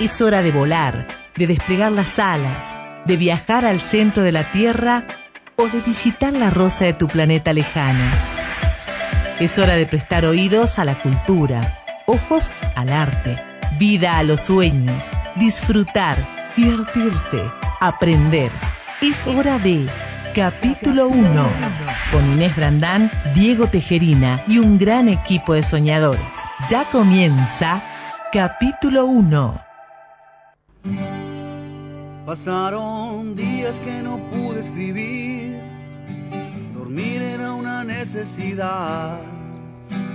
Es hora de volar, de desplegar las alas, de viajar al centro de la Tierra o de visitar la rosa de tu planeta lejano. Es hora de prestar oídos a la cultura, ojos al arte, vida a los sueños, disfrutar, divertirse, aprender. Es hora de Capítulo 1 con Inés Brandán, Diego Tejerina y un gran equipo de soñadores. Ya comienza Capítulo 1. Pasaron días que no pude escribir, dormir era una necesidad.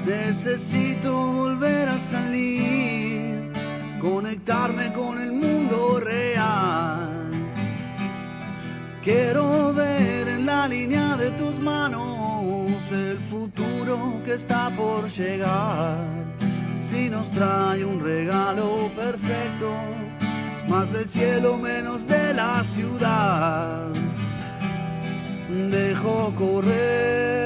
Necesito volver a salir, conectarme con el mundo real. Quiero ver en la línea de tus manos el futuro que está por llegar. Si nos trae un regalo perfecto, más del cielo menos de la ciudad. Dejo correrlo.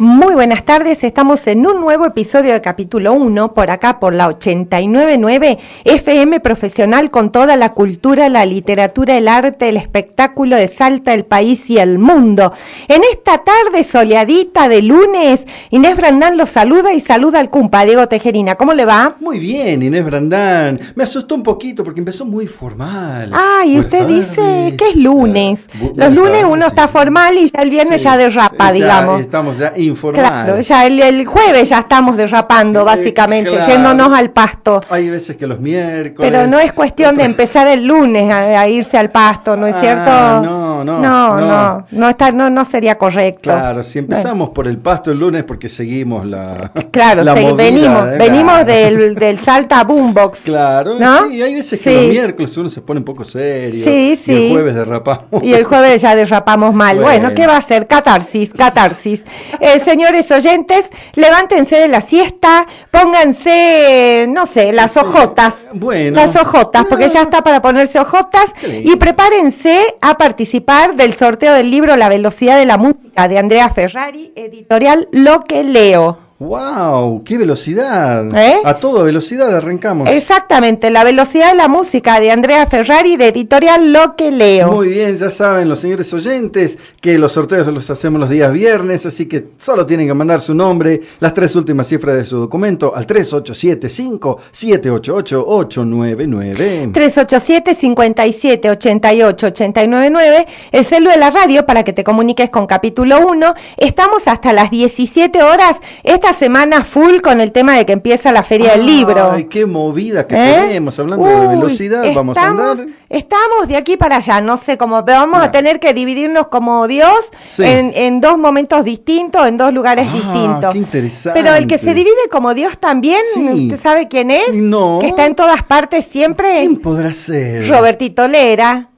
Muy buenas tardes, estamos en un nuevo episodio de capítulo 1 por acá por la 899 FM profesional con toda la cultura, la literatura, el arte, el espectáculo de Salta, el país y el mundo. En esta tarde soleadita de lunes, Inés Brandán los saluda y saluda al cumpa Diego Tejerina. ¿Cómo le va? Muy bien, Inés Brandán. Me asustó un poquito porque empezó muy formal. Ah, y Buenas usted dice que es lunes. Ah, Los lunes tardes, uno sí. está formal y ya el viernes Sí. ya derrapa, Ya digamos. Estamos ya informales. Claro, ya el, el jueves ya estamos derrapando, Eh, básicamente, claro. yéndonos al pasto. Hay veces que los miércoles. Pero no es cuestión de empezar el lunes a, a irse al pasto, ¿no es Ah, cierto? no, no, no, no. no, no está, no, no sería correcto. Claro, si empezamos por el pasto el lunes porque seguimos la. Claro, la sí, movida, venimos, ¿eh? venimos del, del Salta Boombox. Claro, ¿No? sí, hay veces que los miércoles uno se pone un poco serio. Sí, Y sí. el jueves derrapamos. Y el jueves ya derrapamos mal. Bueno, Bueno. ¿qué va a ser? Catarsis, catarsis. Eh, señores oyentes, levántense de la siesta, pónganse, no sé, las ojotas. Bueno. Las ojotas, porque ya está para ponerse ojotas. Y prepárense a participar del sorteo del libro La velocidad de la música de Andrea Ferrari, editorial Lo que leo. ¡Wow! ¡Qué velocidad! ¿Eh? A toda velocidad arrancamos. Exactamente, La velocidad de la música de Andrea Ferrari, de editorial Lo que leo. Muy bien, ya saben los señores oyentes que los sorteos los hacemos los días viernes, así que solo tienen que mandar su nombre, las tres últimas cifras de su documento al 3875-788-899. 387-57-88-899, el celu de la radio para que te comuniques con capítulo 1. Estamos hasta las 17 horas, esta semana full con el tema de que empieza la Feria del Libro. ¡Ay, qué movida que ¿Eh? tenemos! Hablando de Uy, velocidad, vamos a andar. Estamos de aquí para allá, no sé cómo, pero vamos a tener que dividirnos como Dios Sí. en, en dos momentos distintos, en dos lugares Ah, distintos. qué interesante. Pero el que se divide como Dios también, Sí. ¿usted sabe quién es? No. Que está en todas partes siempre. ¿Quién podrá ser? Robertito Lera.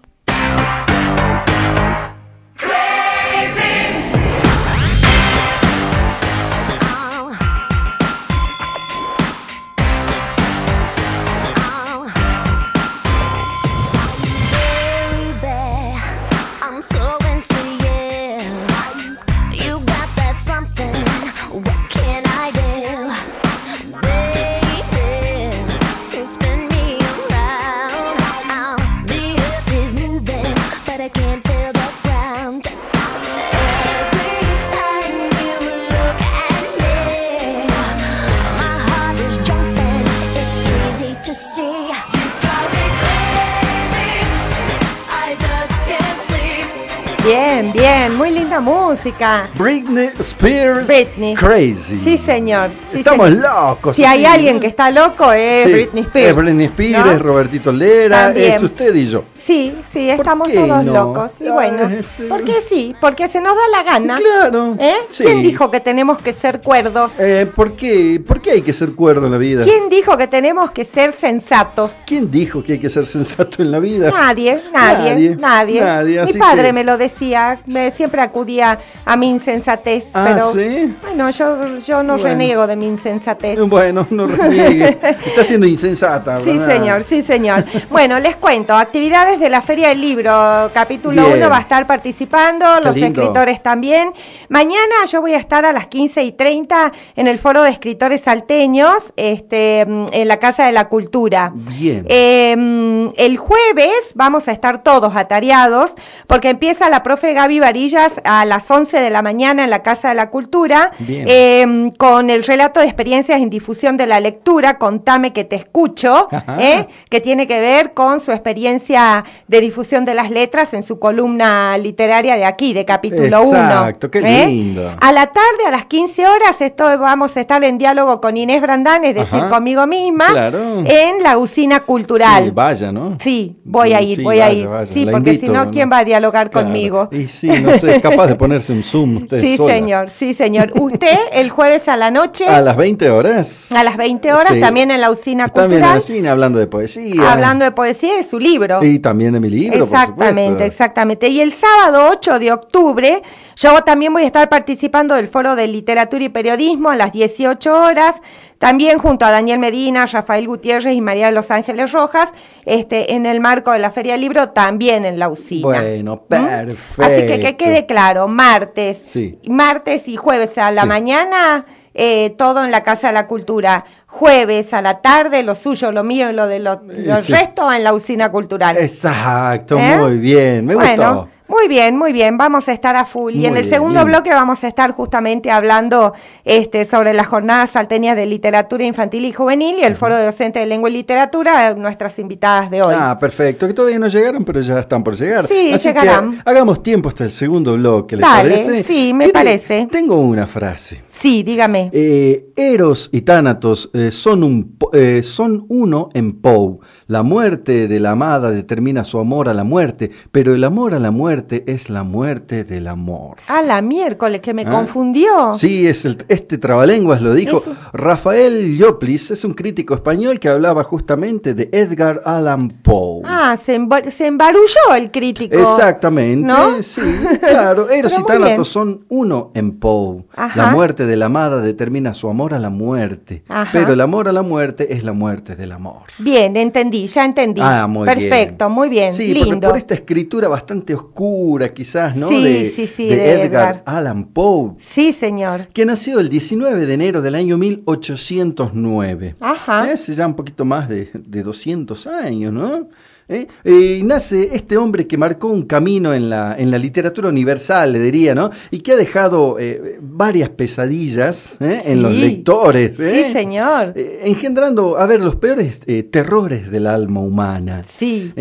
Bien, muy linda música. Britney Spears. Britney. Crazy. Sí, señor. sí, Estamos señor. locos. Si hay alguien que está loco es Sí, Britney Spears. Es Britney Spears, ¿no? es Robertito Lera, También. es usted y yo. Sí, sí, ¿Por estamos todos no? locos. Y Ah, bueno, este- porque sí, porque se nos da la gana. Claro. ¿Eh? sí. ¿Quién dijo que tenemos que ser cuerdos? Eh, ¿por, qué? ¿Por qué hay que ser cuerdo en la vida? ¿Quién dijo que tenemos que ser sensatos? ¿Quién dijo que hay que ser sensato en la vida? Nadie, nadie, nadie. Nadie, Mi padre que- me lo decía, me, siempre acudía a mi insensatez, Ah, pero ¿sí? bueno, yo, yo no Bueno. reniego de mi insensatez. Bueno, no reniegue. Está siendo insensata, Sí, ¿verdad? señor, sí, señor. Bueno, les cuento, actividades de la Feria del Libro, capítulo Bien. 1 va a estar participando, Qué los lindo. escritores también. Mañana yo voy a estar a las 15 y 30 en el Foro de Escritores Salteños, este, en la Casa de la Cultura. Bien. Eh, mm, el jueves vamos a estar todos atareados porque empieza la profe Gaby Varillas a las 11 de la mañana en la Casa de la Cultura eh, con el relato de experiencias en difusión de la lectura, Contame que te escucho. ¿eh? que tiene que ver con su experiencia de difusión de las letras en su columna literaria de aquí, de capítulo 1. Exacto, qué lindo. A la tarde, a las 15 horas, esto vamos a estar en diálogo con Inés Brandán, es decir, Ajá. conmigo misma, Claro. en la usina cultural. Sí, vaya, ¿no? Sí, voy a ir, voy a ir. vaya, Sí, porque si no, ¿quién va a dialogar Claro. conmigo? Y sí, no sé, es capaz de ponerse un Zoom usted Sí, sola. señor, sí, señor. Usted el jueves a la noche, A las 20 horas. a las 20 horas, Sí. también en la usina También en cultural, el cine hablando de poesía. hablando de poesía de su libro. Y también de mi libro, por Exactamente, supuesto. exactamente. Y el sábado 8 de octubre, yo también voy a estar participando del Foro de Literatura y Periodismo a las 18 horas, también junto a Daniel Medina, Rafael Gutiérrez y María de los Ángeles Rojas, este, en el marco de la Feria del Libro, también en la usina. Bueno, ¿Mm? perfecto. Así que que quede claro, martes, Sí. martes y jueves a la Sí. mañana, eh, todo en la Casa de la Cultura. Jueves a la tarde, lo suyo, lo mío y lo de lo, lo sí. resto en la usina cultural. Exacto, ¿Eh? muy bien, me bueno, gustó. Muy bien, muy bien, vamos a estar a full. y en el bien, segundo bien. bloque vamos a estar justamente hablando este, sobre las jornadas salteñas de literatura infantil y juvenil y el foro de docente de lengua y literatura, nuestras invitadas de hoy. Ah, perfecto, que todavía no llegaron, pero ya están por llegar. Sí, Así llegarán. que hagamos tiempo hasta el segundo bloque, ¿les Dale, parece? sí, me parece. Tengo una frase. Sí, dígame. Eh, Eros y Tánatos eh, son, un, eh, son uno en Poe. La muerte de la amada determina su amor a la muerte, pero el amor a la muerte es la muerte del amor. A la miércoles, que me Ah. confundió. Sí, es el- este trabalenguas lo dijo. Rafael Lloplis es un crítico español que hablaba justamente de Edgar Allan Poe. Ah, se, emba- se embarulló el crítico. Exactamente, ¿No? sí, claro. Eros y. Tánatos son uno en Poe. Ajá. La muerte de la amada determina su amor a la muerte, Ajá. pero el amor a la muerte es la muerte del amor. Bien, entendí, ya entendí. Ah, muy Perfecto, bien. muy bien, Sí, lindo. por esta escritura bastante oscura, quizás, ¿no? Sí, de, sí, sí, de de Edgar, Edgar. Allan Poe, Sí, señor. que nació el 19 de enero del año 1809. Ajá. Hace ya un poquito más de, de 200 años, ¿no? ¿Eh? Eh, nace este hombre que marcó un camino en la, en la literatura universal, le diría, ¿no? Y que ha dejado eh, varias pesadillas en los lectores. ¿eh? Sí, señor. Engendrando, a ver, los peores terrores del alma humana. Sí.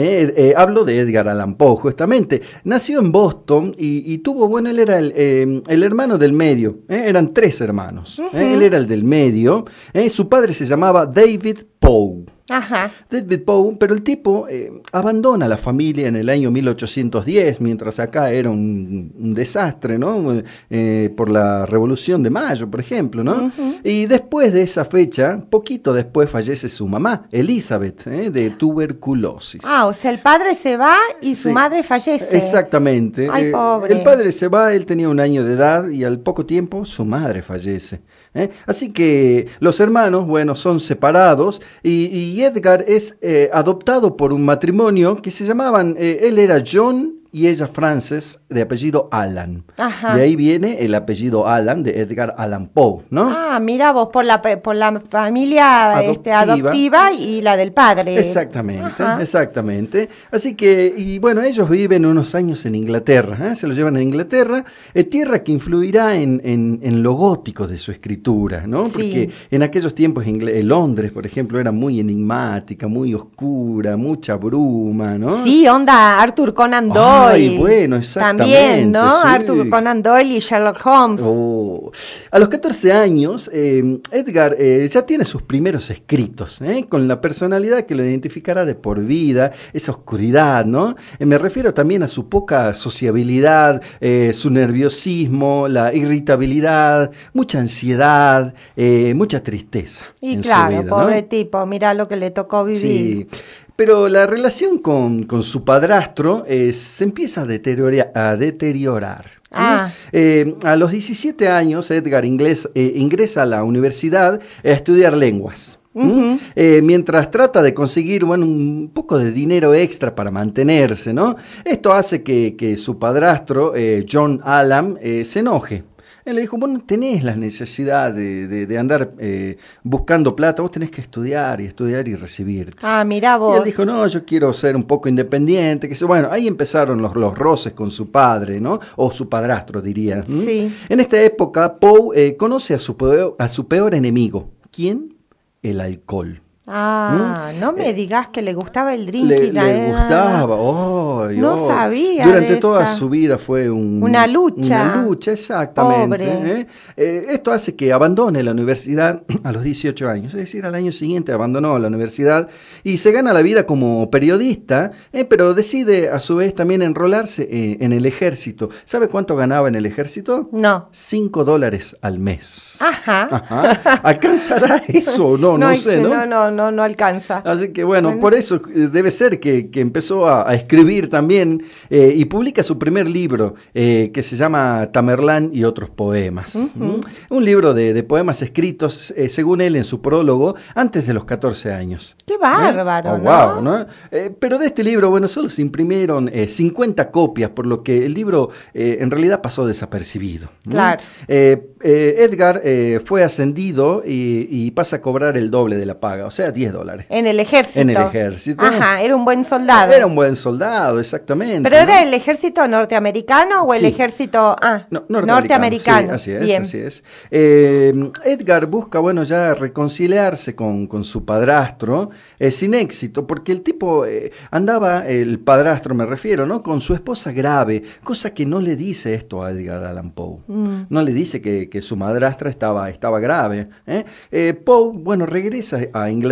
Hablo de Edgar Allan Poe, justamente. Nació en Boston y, y tuvo, bueno, él era el, el hermano del medio. Eran tres hermanos. Él era el del medio. Su padre se llamaba David Poe. Ajá. David Poe, pero el tipo eh, abandona la familia en el año 1810, mientras acá era un, un desastre, ¿no? Eh, por la Revolución de Mayo, por ejemplo, ¿no? Y después de esa fecha, poquito después fallece su mamá, Elizabeth, ¿eh? de tuberculosis. Ah, o sea, el padre se va y su Sí. madre fallece. Exactamente. Ay, Eh, pobre. El padre se va, él tenía un año de edad y al poco tiempo su madre fallece. Así que los hermanos, bueno, son separados y, y Edgar es eh, adoptado por un matrimonio que se llamaban, eh, él era John y ella Frances, de apellido Allan. Ajá. De ahí viene el apellido Allan de Edgar Allan Poe, ¿no? Ah, mira vos, por la, por la familia este, Adoptiva. y la del padre. Exactamente, Ajá. exactamente. Así que, y bueno, ellos viven unos años en Inglaterra, ¿eh? se lo llevan a Inglaterra, eh, tierra que influirá en, en, en lo gótico de su escritura, ¿no? Sí. Porque en aquellos tiempos Ingle- eh, Londres, por ejemplo, era muy enigmática, muy oscura, mucha bruma, ¿no? Sí, onda Arthur Conan Doyle. Ay, bueno, exactamente, También, ¿no? sí. Arthur Conan Doyle y Sherlock Holmes. Oh. A los 14 años, eh, Edgar eh, ya tiene sus primeros escritos, ¿eh? con la personalidad que lo identificará de por vida, esa oscuridad, ¿no? Eh, me refiero también a su poca sociabilidad, eh, su nerviosismo, la irritabilidad, mucha ansiedad, eh, mucha tristeza. Y claro, vida, ¿no? pobre tipo, mira lo que le tocó vivir. Sí. Pero la relación con, con su padrastro eh, se empieza a, deteriora- a deteriorar. ¿sí? Ah. Eh, a los 17 años, Edgar inglés- eh, ingresa a la universidad a estudiar lenguas. Eh, mientras trata de conseguir bueno, un poco de dinero extra para mantenerse, ¿no? Esto hace que, que su padrastro, eh, John Allam, eh, se enoje. Él le dijo, vos no tenés la necesidad de, de- de andar eh, buscando plata, vos tenés que estudiar y estudiar y recibirte. Ah, mirá Y vos. él dijo, no, yo quiero ser un poco independiente. Que se- bueno, ahí empezaron los, los roces con su padre, ¿no? O su padrastro, diría. Sí. En esta época, Poe eh, conoce a su, peor, a su peor enemigo. ¿Quién? El alcohol. Ah, no me Eh, digas que le gustaba el drinking. Le, le gustaba, ay, No sabía Durante toda esa. su vida fue un- Una lucha. Una lucha, exactamente. ¿eh? Eh, esto hace que abandone la universidad a los 18 años, es decir, al año siguiente abandonó la universidad y se gana la vida como periodista, eh, pero decide a su vez también enrolarse en el ejército. ¿Sabe cuánto ganaba en el ejército? No. 5 dólares al mes. Ajá. Ajá. ¿Alcanzará eso? No, no, hay sé, ¿no? No, no, no, no alcanza. Así que bueno, Bueno. por eso eh, debe ser que, que empezó a, a escribir también eh, y publica su primer libro eh, que se llama Tamerlán y otros poemas. ¿Mm? Un libro de, de poemas escritos, eh, según él, en su prólogo, antes de los 14 años. Qué bárbaro, Oh, ¿no? guau, ¿no? Eh, pero de este libro, bueno, solo se imprimieron eh, 50 copias, por lo que el libro en realidad pasó desapercibido. ¿no? Claro. Edgar fue ascendido y, y pasa a cobrar el doble de la paga, o sea, 10 dólares. En el ejército. En el ejército. Ajá, era un buen soldado. Era un buen soldado, exactamente. ¿Pero ¿no? era el ejército norteamericano o el Sí. ejército ah, No, norteamericano? sí, así es, Bien. así es. Eh, Edgar busca, bueno, ya reconciliarse con, con su padrastro, eh, sin éxito, porque el tipo eh, andaba, el padrastro me refiero, ¿no? Con su esposa grave, cosa que no le dice esto a Edgar Allan Poe. Mm. No le dice que, que su madrastra estaba, estaba grave. Eh, Poe, bueno, regresa a Inglaterra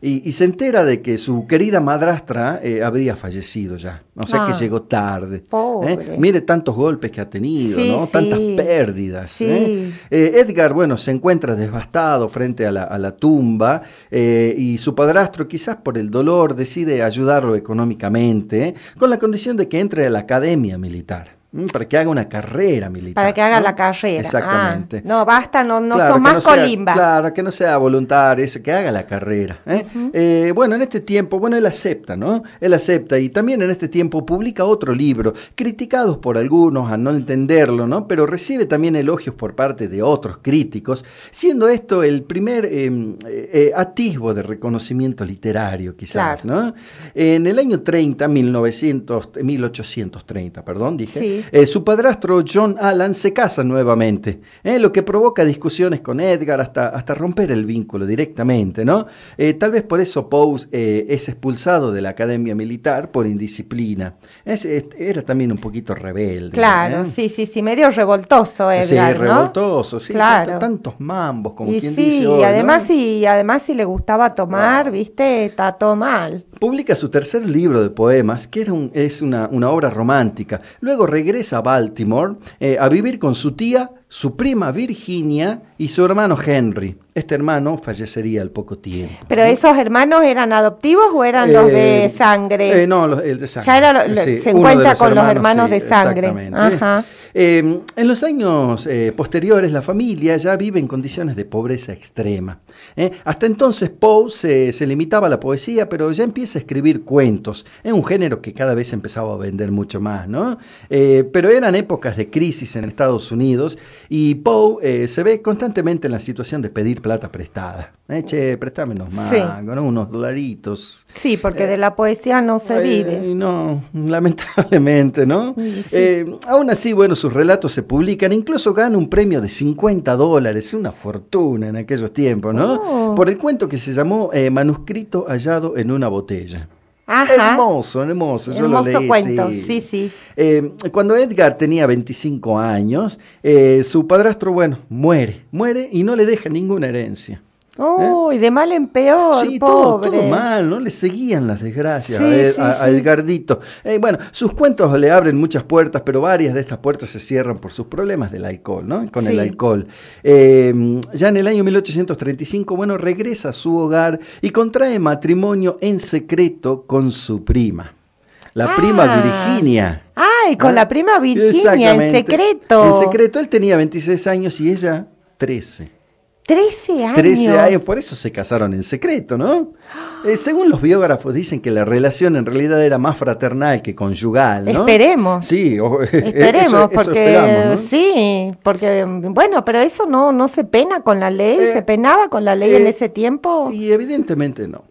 y, y se entera de que su querida madrastra eh, habría fallecido ya. O sea Ah. que llegó tarde. ¿eh? Mire tantos golpes que ha tenido, Sí, ¿no? sí. Tantas pérdidas. Sí. ¿eh? Edgar, bueno, se encuentra devastado frente a la, a la tumba y su padrastro, quizás por el dolor, decide ayudarlo económicamente, con la condición de que entre a la academia militar. ¿M? Para que haga una carrera militar. Para que haga ¿no? la carrera. Exactamente. Ah, no, basta, no, no Claro, son más sea- colimba. claro, que no sea voluntario, eso, que haga la carrera. ¿eh? Eh, bueno, en este tiempo, bueno, él acepta, ¿no? Él acepta y también en este tiempo publica otro libro, criticados por algunos a no entenderlo, ¿no? Pero recibe también elogios por parte de otros críticos, siendo esto el primer eh, eh, eh, atisbo de reconocimiento literario, quizás, Claro. ¿no? En el año 30, 1900, 1830, perdón, dije, Sí. Eh, su padrastro John Allan se casa nuevamente, ¿eh? lo que provoca discusiones con Edgar hasta, hasta romper el vínculo directamente, ¿no? Eh, tal vez por eso Poe eh, es expulsado de la academia militar por indisciplina. Es- es- era también un poquito rebelde. Claro, sí, sí, sí, medio revoltoso Sí, Edgar, ¿no? revoltoso, sí, Claro. tanto- tantos mambos, como y quien sí, dice y hoy, ¿no? además, si, además si le gustaba tomar, Wow. viste, está todo mal. Publica su tercer libro de poemas, que era un- es una, una obra romántica. Luego regresa a Baltimore eh, a vivir con su tía, su prima Virginia y su hermano Henry. Este hermano fallecería al poco tiempo. Pero esos hermanos eran adoptivos o eran los de Eh, sangre? eh, no, los, el de sangre. Ya era lo- lo- Sí, se encuentra con los hermanos de sangre. exactamente. Ajá. Eh, en los años eh, posteriores, la familia ya vive en condiciones de pobreza extrema. ¿eh? Hasta entonces, Poe se, se limitaba a la poesía, pero ya empieza a escribir cuentos. Es un género que cada vez empezaba a vender mucho más, ¿no? Eh, pero eran épocas de crisis en Estados Unidos y Poe eh, se ve constantemente en la situación de pedir plata prestada. ¿eh? Che, préstame unos Sí. mangos, ¿no? unos dolaritos. Sí, porque de la poesía no se Eh, vive. No, lamentablemente, ¿no? Sí. Eh, aún así, bueno, sus relatos se publican, incluso gana un premio de 50 dólares, una fortuna en aquellos tiempos, ¿no? Oh. Por el cuento que se llamó eh, Manuscrito hallado en una botella. Ajá. Hermoso, hermoso, yo lo Hermoso leí. cuento, sí, sí. Eh, cuando Edgar tenía 25 años, eh, su padrastro, bueno, muere, muere y no le deja ninguna herencia. Uy, de mal en peor, Sí, todo, pobre. todo mal, ¿no? Le seguían las desgracias Sí, a, Ed- sí, a-. Edgardito. Eh, bueno, sus cuentos le abren muchas puertas, pero varias de estas puertas se cierran por sus problemas del alcohol, ¿no? Con el alcohol. Eh, ya en el año 1835, bueno, regresa a su hogar y contrae matrimonio en secreto con su prima. La Ah. prima Virginia. Ay, con ¿Ah? la prima Virginia, en secreto. En secreto, él tenía 26 años y ella 13. 13 años. 13 años, por eso se casaron en secreto, ¿no? Eh, según los biógrafos dicen que la relación en realidad era más fraternal que conyugal, ¿no? Esperemos. Sí, o- Esperemos, eso- porque sí, porque bueno, pero eso no no se pena con la ley, Eh, se penaba con la ley en eh, ese tiempo. Y evidentemente no.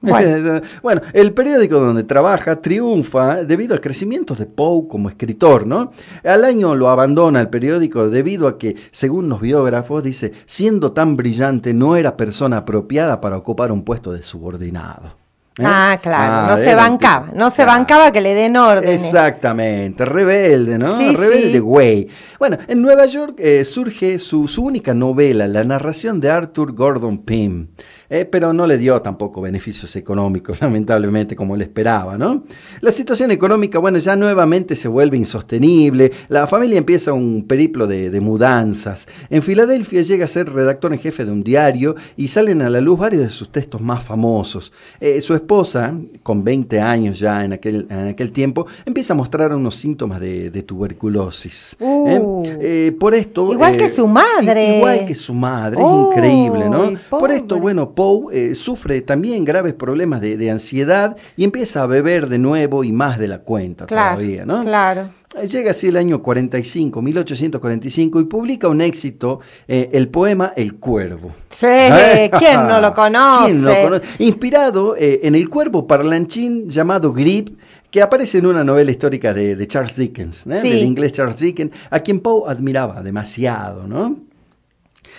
Bueno. Bueno, el periódico donde trabaja triunfa debido al crecimiento de Poe como escritor, ¿no? Al año lo abandona el periódico debido a que, según los biógrafos, dice, siendo tan brillante no era persona apropiada para ocupar un puesto de subordinado. ¿Eh? Ah, claro, no se bancaba, no se claro. bancaba que le den órdenes. Exactamente, rebelde, ¿no? Sí, rebelde sí. güey. Bueno, en Nueva York eh, surge su, su única novela, la narración de Arthur Gordon Pym, eh, pero no le dio tampoco beneficios económicos, lamentablemente, como él esperaba, ¿no? La situación económica, bueno, ya nuevamente se vuelve insostenible, la familia empieza un periplo de, de mudanzas. En Filadelfia llega a ser redactor en jefe de un diario y salen a la luz varios de sus textos más famosos. Eh, su esposa, con 20 años ya en aquel, en aquel tiempo, empieza a mostrar unos síntomas de, de tuberculosis. Uh. ¿eh? Eh, por esto... Igual que su madre. Igual que su madre, es increíble, ¿no? Por esto, bueno, Poe eh, sufre también graves problemas de, de ansiedad y empieza a beber de nuevo y más de la cuenta Claro, todavía, ¿no? claro. Eh, Llega así el año 45, 1845, y publica un éxito, eh, el poema El Cuervo. Sí, ¿quién no lo conoce? ¿Quién no lo conoce? Inspirado eh, en el cuervo parlanchín llamado Grip, que aparece en una novela histórica de, de Charles Dickens, ¿eh? Sí. del inglés Charles Dickens, a quien Poe admiraba demasiado, ¿no?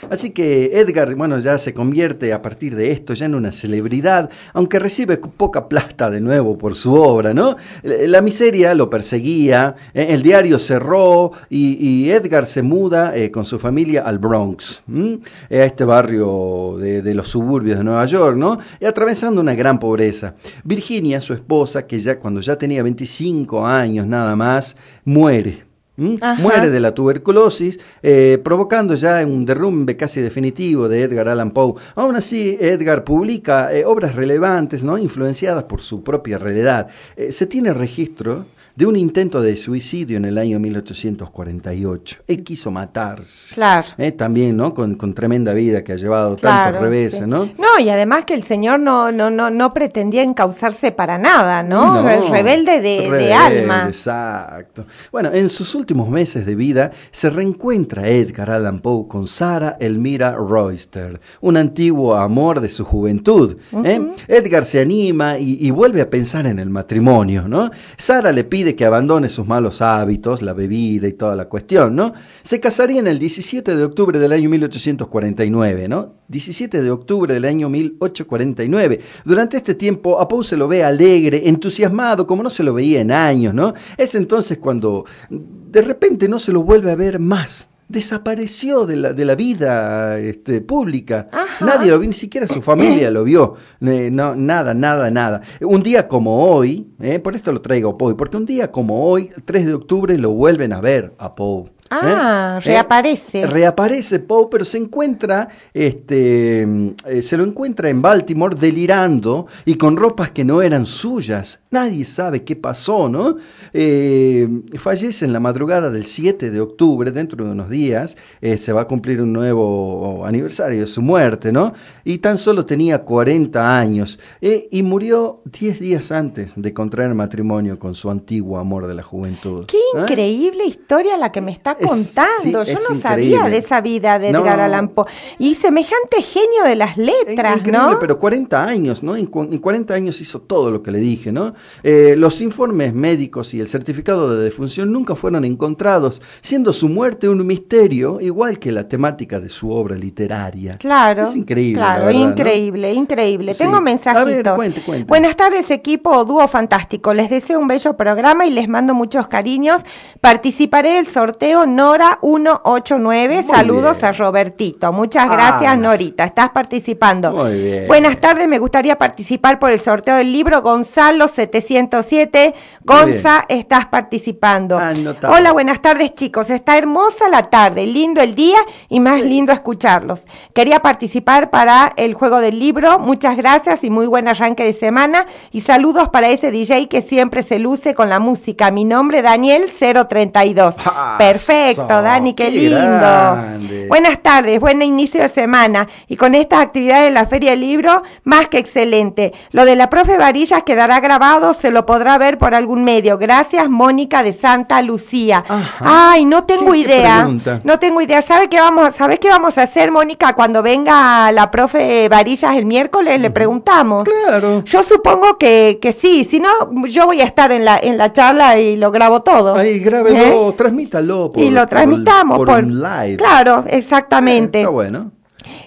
Así que Edgar, bueno, ya se convierte a partir de esto ya en una celebridad, aunque recibe poca plata de nuevo por su obra, ¿no? La miseria lo perseguía, eh, el diario cerró y, y Edgar se muda eh, con su familia al Bronx, ¿m? Eh, a este barrio de, de los suburbios de Nueva York, ¿no? Y atravesando una gran pobreza. Virginia, su esposa, que ya cuando ya tenía 25 años nada más, muere. Muere de la tuberculosis, eh, provocando ya un derrumbe casi definitivo de Edgar Allan Poe. Aún así, Edgar publica eh, obras relevantes, ¿no? influenciadas por su propia realidad. Eh, se tiene registro de un intento de suicidio en el año 1848. Él quiso matarse. Claro. Eh, también, ¿no? Con, con tremenda vida que ha llevado Claro, tantos reveses, sí. ¿no? No, y además que el señor no, no, no, no pretendía encauzarse para nada, ¿no? No, rebelde de, alma. Exacto. Bueno, en sus últimos meses de vida se reencuentra Edgar Allan Poe con Sara Elmira Royster, un antiguo amor de su juventud. ¿eh? Edgar se anima y, y vuelve a pensar en el matrimonio, ¿no? Sara le pide que abandone sus malos hábitos, la bebida y toda la cuestión, ¿no? Se casarían el 17 de octubre del año 1849, ¿no? 17 de octubre del año 1849. Durante este tiempo a Poe se lo ve alegre, entusiasmado, como no se lo veía en años, ¿no? Es entonces cuando de repente no se lo vuelve a ver más. Desapareció de la, de la vida este, pública. Ajá. Nadie lo vio, ni siquiera su familia lo vio. Eh, no, nada, nada, nada. Un día como hoy, eh, por esto lo traigo a Poe, porque un día como hoy, 3 de octubre, lo vuelven a ver a Poe. Ah, ¿Eh? reaparece. Eh, reaparece Poe, pero se encuentra, este, eh, se lo encuentra en Baltimore delirando y con ropas que no eran suyas. Nadie sabe qué pasó, ¿no? Eh, fallece en la madrugada del 7 de octubre, dentro de unos días, eh, se va a cumplir un nuevo aniversario de su muerte, ¿no? Y tan solo tenía 40 años eh, y murió 10 días antes de contraer matrimonio con su antiguo amor de la juventud. Qué ¿Eh? increíble historia la que me está Es- contando. sí, Yo no sabía de esa vida de Edgar No. Allan Poe. Y semejante genio de las letras, Increíble, ¿no? pero 40 años, ¿no? En, cu- en 40 años hizo todo lo que le dije, ¿no? Eh, los informes médicos y el certificado de defunción nunca fueron encontrados, siendo su muerte un misterio, igual que la temática de su obra literaria. Claro. Es increíble, la Claro, increíble, increíble. Sí. Tengo A mensajitos. ver, cuente, cuente. Buenas tardes, equipo dúo fantástico. Les deseo un bello programa y les mando muchos cariños. Participaré del sorteo Nora189. Muy Saludos bien. a Robertito. Muchas Ah. gracias, Norita. Estás participando. Muy bien. Buenas tardes, me gustaría participar por el sorteo del libro Gonzalo 707. Gonza, estás participando. Anotado. Hola, buenas tardes, chicos. Está hermosa la tarde, lindo el día y más lindo escucharlos. Quería participar para el juego del libro. Muchas gracias y muy buen arranque de semana. Y saludos para ese DJ que siempre se luce con la música. Mi nombre, Daniel 032. Ah, Perfecto, so, Dani, qué, qué lindo. grande. Buenas tardes, buen inicio de semana. Y con estas actividades de la Feria del Libro, más que excelente. Lo de la profe Varillas quedará grabado, se lo podrá ver por algún medio. Gracias, Mónica de Santa Lucía. Ajá. Ay, no tengo ¿Qué- qué idea. No tengo idea. ¿Sabe qué vamos, ¿Sabes qué vamos a hacer, Mónica? Cuando venga la profe Varillas el miércoles, le preguntamos. Claro. Yo supongo que, que sí, si no, yo voy a estar en la, en la charla y lo grabo todo. Ahí grábelo, transmítalo por, y lo transmitamos por, por, un live. Claro, exactamente. Eh, está bueno.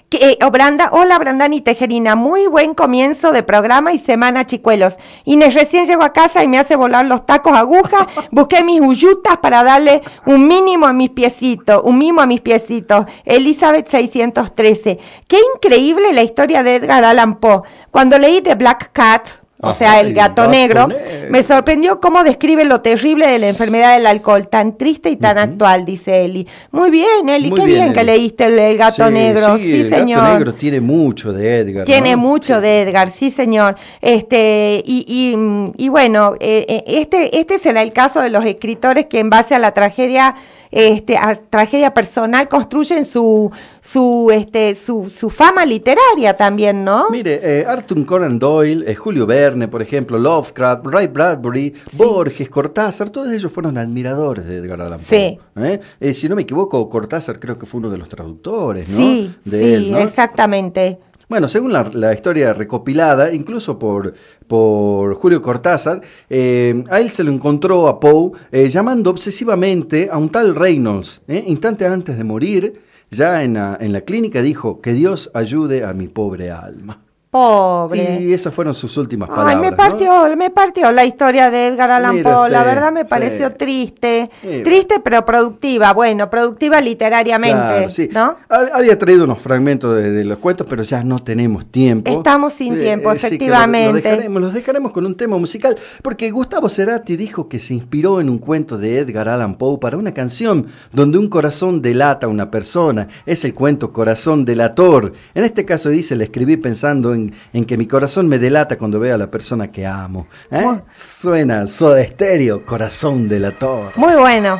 Que, eh, oh, Branda- hola Brandani Tejerina, muy buen comienzo de programa y semana chicuelos. Inés recién llego a casa y me hace volar los tacos aguja, busqué mis uyutas para darle un mínimo a mis piecitos, un mimo a mis piecitos. Elizabeth 613. Qué increíble la historia de Edgar Allan Poe. Cuando leí The Black Cat, o Ajá, sea, el el gato negro, negro. me sorprendió cómo describe lo terrible de la enfermedad del alcohol, tan triste y tan actual, dice Eli. Muy bien, Eli, Muy qué bien, bien, que Eli. leíste el, el gato Sí, negro, sí, el señor. Gato negro tiene mucho de Edgar. Tiene ¿no? mucho Sí. de Edgar, sí señor. Este y, y, y bueno, eh, eh, este este será el caso de los escritores que en base a la tragedia este a tragedia personal construyen su su este su, su fama literaria también, ¿no? Mire, eh, Arthur Conan Doyle, eh, Julio Verne, por ejemplo, Lovecraft, Ray Bradbury, Borges, Cortázar, todos ellos fueron admiradores de Edgar Allan Poe. Sí. ¿eh? Eh, si no me equivoco, Cortázar creo que fue uno de los traductores, ¿no? Sí, de sí, él, ¿no? exactamente. Bueno, según la, la historia recopilada, incluso por, por Julio Cortázar, eh, a él se lo encontró a Poe eh, llamando obsesivamente a un tal Reynolds. ¿eh? Instantes antes de morir, ya en en la clínica dijo, que Dios ayude a mi pobre alma. Pobre. Y esas fueron sus últimas Ay, palabras. me ¿no? partió, me partió la historia de Edgar Allan Poe. La verdad me sí. pareció triste, Sí, triste pero productiva. Bueno, productiva literariamente, Claro, sí. ¿no? Ha- Había traído unos fragmentos de, de los cuentos, pero ya no tenemos tiempo. Estamos sin tiempo, lo efectivamente. dejaremos, los dejaremos con un tema musical, porque Gustavo Cerati dijo que se inspiró en un cuento de Edgar Allan Poe para una canción donde un corazón delata a una persona. Es el cuento Corazón delator. En este caso dice, le escribí pensando en, en que mi corazón me delata cuando veo a la persona que amo. ¿Eh? Suena Soda Estéreo, Corazón delator. Muy bueno.